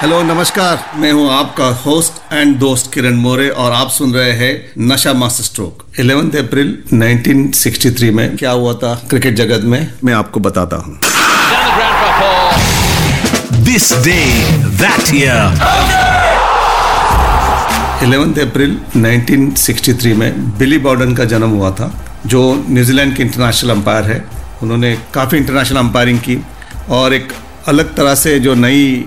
Hello नमस्कार। मैं हूँ आपका होस्ट एंड दोस्त किरण मोरे और आप सुन रहे हैं नशा मास्टर स्ट्रोक 11 अप्रैल 1963 में क्या हुआ था क्रिकेट जगत में? मैं आपको बताता हूँ। This day, that year. 11 April 1963 में बिली बॉर्डन का जन्म हुआ था जो न्यूजीलैंड के इंटरनेशनल अंपायर है। उन्होंने काफ़ी इंटरनेशनल अंपायरिंग की और एक अलग तरह से जो नई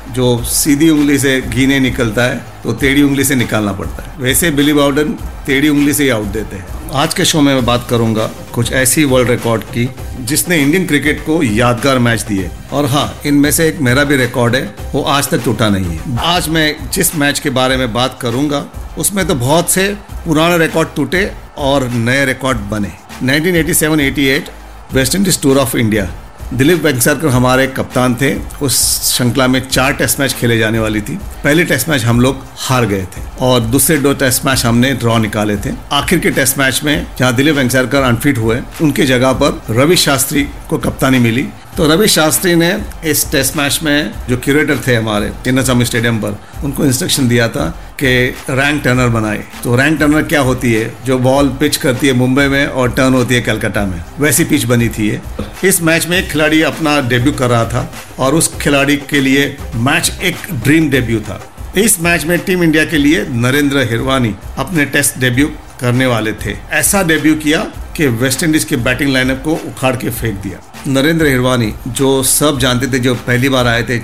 जो सीधी उंगली से घी नहीं निकलता है तो टेढ़ी उंगली से निकालना पड़ता है। वैसे बिली बाउडन टेढ़ी उंगली से ही आउट देते हैं। आज के शो में मैं बात करूँगा कुछ ऐसी वर्ल्ड रिकॉर्ड की, जिसने इंडियन क्रिकेट को यादगार मैच दिए। और हाँ इनमें से एक मेरा भी रिकॉर्ड है, वो आज तक टूटा नहीं है। आज मैं जिस मैच के बारे में बात करूँगा, उसमें तो बहुत से पुराने रिकॉर्ड टूटे और नए रिकॉर्ड बने। 1987-88 West Indies tour of India Dilip Vengsarkar हमारे कप्तान थे। उस श्रृंखला में चार टेस्ट मैच खेले जाने वाली थी। पहले टेस्ट मैच हम लोग हार गए थे और दूसरे दो टेस्ट मैच हमने ड्रॉ निकाले थे। आखिर के टेस्ट मैच में जहाँ दिलीप वेंगसरकर अनफिट हुए, उनके जगह पर रवि शास्त्री को कप्तानी मिली। तो रवि शास्त्री ने इस टेस्ट मैच में जो क्यूरेटर थे हमारे चिन्नास्वामी स्टेडियम पर, उनको इंस्ट्रक्शन दिया था कि रैंक टर्नर बनाए। तो रैंक टर्नर क्या होती है? जो बॉल पिच करती है मुंबई में और टर्न होती है कलकत्ता में। वैसी पिच बनी थी ये। इस मैच में एक खिलाड़ी अपना डेब्यू कर रहा था और उस खिलाड़ी के लिए मैच एक ड्रीम डेब्यू था। इस मैच में टीम इंडिया के लिए नरेंद्र हिरवानी अपने टेस्ट डेब्यू करने वाले थे। ऐसा डेब्यू किया कि वेस्ट इंडीज के बैटिंग लाइनअप को उखाड़ के फेंक दिया। नरेंद्र हिरवानी, जो सब जानते थे, जो पहली बार आए थे,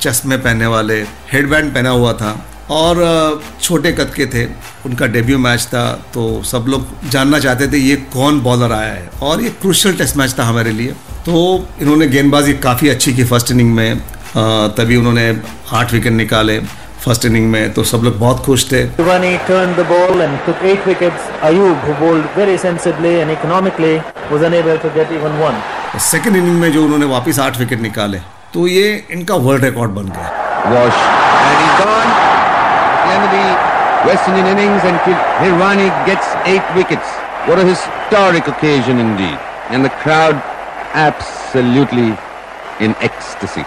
चश्मे पहनने वाले हेडबैंड पहना हुआ था, और छोटे कद के थे, उनका डेब्यू मैच था तो सब लोग जानना चाहते थे, ये कौन बॉलर आया है? और ये क्रूशल टेस्ट मैच था हमारे लिए। तो इन्होंने गेंदबाजी काफ़ी अच्छी की फ़र्स्ट इनिंग में तभी उन्होंने आठ विकेट निकाले। फ़र्स्ट इनिंग में तो सब लोग बहुत खुश थे turned the ball and took eight wickets. Ayub, who bowled very sensibly and economically, was unable to get even one. Second inning में जो उन्होंने वापस आठ विकेट निकाले तो ये इनका वर्ल्ड रिकॉर्ड बन गया Wash. And he's gone. At the end of the West Indian innings, and Kil- Hirwani gets eight wickets. What a historic occasion indeed. And the crowd absolutely in ecstasy.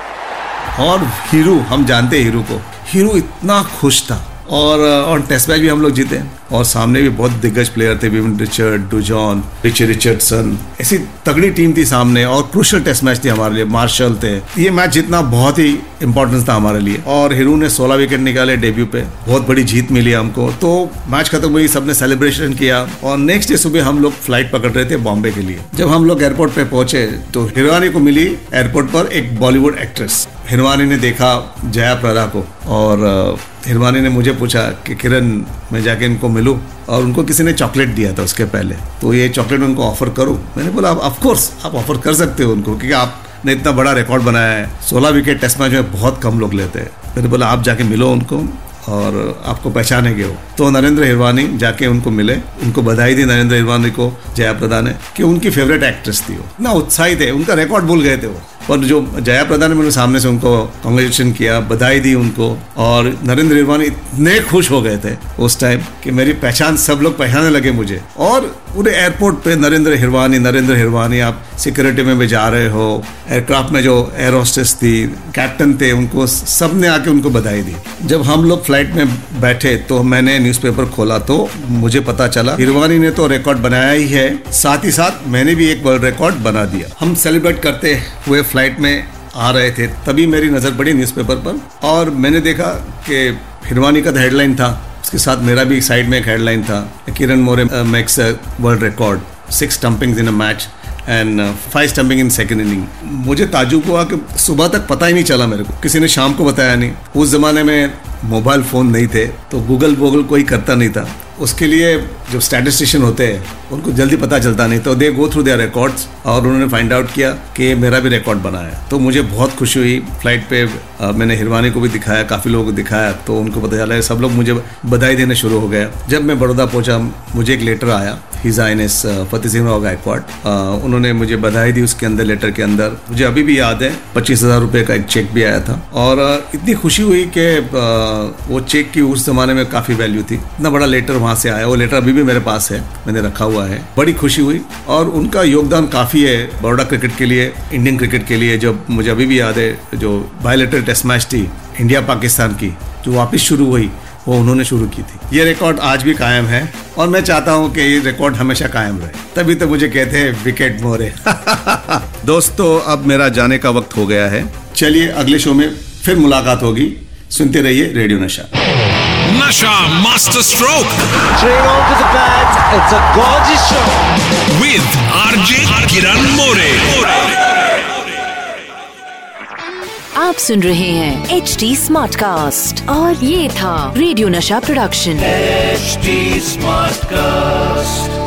और हीरू, हम जानते हैं हीरू को। हीरू इतना खुश था। और और टेस्ट मैच भी हम लोग जीते। और सामने भी बहुत दिग्गज प्लेयर थे Vivian Richard Dujon Richie Richardson. ऐसी तगड़ी टीम थी सामने और क्रूशल टेस्ट मैच थी हमारे लिए। मार्शल थे। ये मैच जीतना बहुत ही इंपॉर्टेंस था हमारे लिए। और हीरू ने 16 विकेट निकाले डेब्यू पे। बहुत बड़ी जीत मिली हमको। तो मैच खत्म हुई, सबने सेलिब्रेशन किया। और नेक्स्ट डे सुबह हम लोग फ़्लाइट पकड़ रहे थे बॉम्बे के लिए। जब हम लोग एयरपोर्ट पे पहुँचे तो हिरवानी को मिली एयरपोर्ट पर एक बॉलीवुड एक्ट्रेस हिरवानी ने देखा जया प्रदा को और हिरवानी ने मुझे पूछा कि किरण, मैं जाके इनको मिलूं और उनको किसी ने चॉकलेट दिया था उसके पहले। तो ये चॉकलेट उनको ऑफ़र करूँ? मैंने बोला, आप कोर्स आप ऑफ़र कर सकते हो उनको क्योंकि आपने इतना बड़ा रिकॉर्ड बनाया है। सोलह विकेट टेस्ट मैच में बहुत कम लोग लेते हैं। मैंने बोला, आप जाके मिलो उनको और आपको पहचानेंगे वो। तो नरेंद्र हिरवानी जाके उनको मिले। उनको बधाई दी नरेंद्र हिरवानी को, जया प्रदा ने, कि उनकी फेवरेट एक्ट्रेस थी वो। ना उत्साहित है, उनका रिकॉर्ड भूल गए थे वो। पर जो जया प्रदा ने मेरे सामने से उनको कॉन्ग्रेचुलेशन किया, बधाई दी उनको, और नरेंद्र हिरवानी इतने खुश हो गए थे उस टाइम कि मेरी पहचान सब लोग पहचानने लगे मुझे। और पूरे एयरपोर्ट पे नरेंद्र हिरवानी नरेंद्र हिरवानी आप सिक्योरिटी में भी जा रहे हो एयरक्राफ्ट में जो एयर होस्टेस थी कैप्टन थे, उनको सबने आके उनको बधाई दी। जब हम लोग फ़्लाइट में बैठे तो मैंने न्यूज़पेपर खोला तो मुझे पता चला हिरवानी ने तो रिकॉर्ड बनाया ही है, साथ ही साथ मैंने भी एक वर्ल्ड रिकॉर्ड बना दिया। हम सेलिब्रेट करते हुए फ़्लाइट में आ रहे थे, तभी मेरी नज़र पड़ी न्यूज़पेपर पर और मैंने देखा कि हिरवानी का हेडलाइन था, उसके साथ मेरा भी साइड में एक हेडलाइन था Kiran More makes world record six stumpings in a match and five stumping in second inning मुझे ताजुब हुआ कि सुबह तक पता ही नहीं चला मेरे को, किसी ने शाम को बताया नहीं। उस ज़माने में मोबाइल फ़ोन नहीं थे तो गूगल वूगल कोई करता नहीं था। उसके लिए जो स्टैटिस्टिशियन होते हैं उनको जल्दी पता चलता नहीं तो they go through their records और उन्होंने फाइंड आउट किया कि मेरा भी रिकॉर्ड बना है। तो मुझे बहुत खुशी हुई फ़्लाइट पे आ, मैंने हिरवानी को भी दिखाया काफ़ी लोगों को दिखाया तो उनको पता चला सब लोग मुझे बधाई देने शुरू हो गए। जब मैं बड़ौदा पहुँचा मुझे एक लेटर आया हिज आइनेस फतेह सिंह राव गायकवाड उन्होंने मुझे बधाई दी उसके अंदर लेटर के अंदर। मुझे अभी भी याद है पच्चीस हज़ार रुपये का एक चेक भी आया था। और इतनी खुशी हुई कि वो चेक की उस ज़माने में काफ़ी वैल्यू थी। इतना बड़ा लेटर वहाँ से आया। वो लेटर अभी भी मेरे पास है। मैंने रखा हुआ है। बड़ी खुशी हुई। और उनका योगदान काफ़ी है बड़ौदा क्रिकेट के लिए इंडियन क्रिकेट के लिए। जब मुझे अभी भी याद है, जो बायोलेटर टेस्ट मैच थी इंडिया पाकिस्तान की, जो वापस शुरू हुई, वो उन्होंने शुरू की थी। ये रिकॉर्ड आज भी कायम है। और मैं चाहता हूँ कि ये रिकॉर्ड हमेशा कायम रहे। तभी तो मुझे कहते हैं विकेट मोरे। दोस्तों, अब मेरा जाने का वक्त हो गया है। चलिए, अगले शो में फिर मुलाकात होगी। सुनते रहिए radio Nasha Nasha master stroke Three on to the bat. It's a gorgeous shot. With RJ Kiran More आप सुन रहे हैं एच डी स्मार्ट कास्ट और ये था रेडियो नशा प्रोडक्शन एच स्मार्ट Smartcast.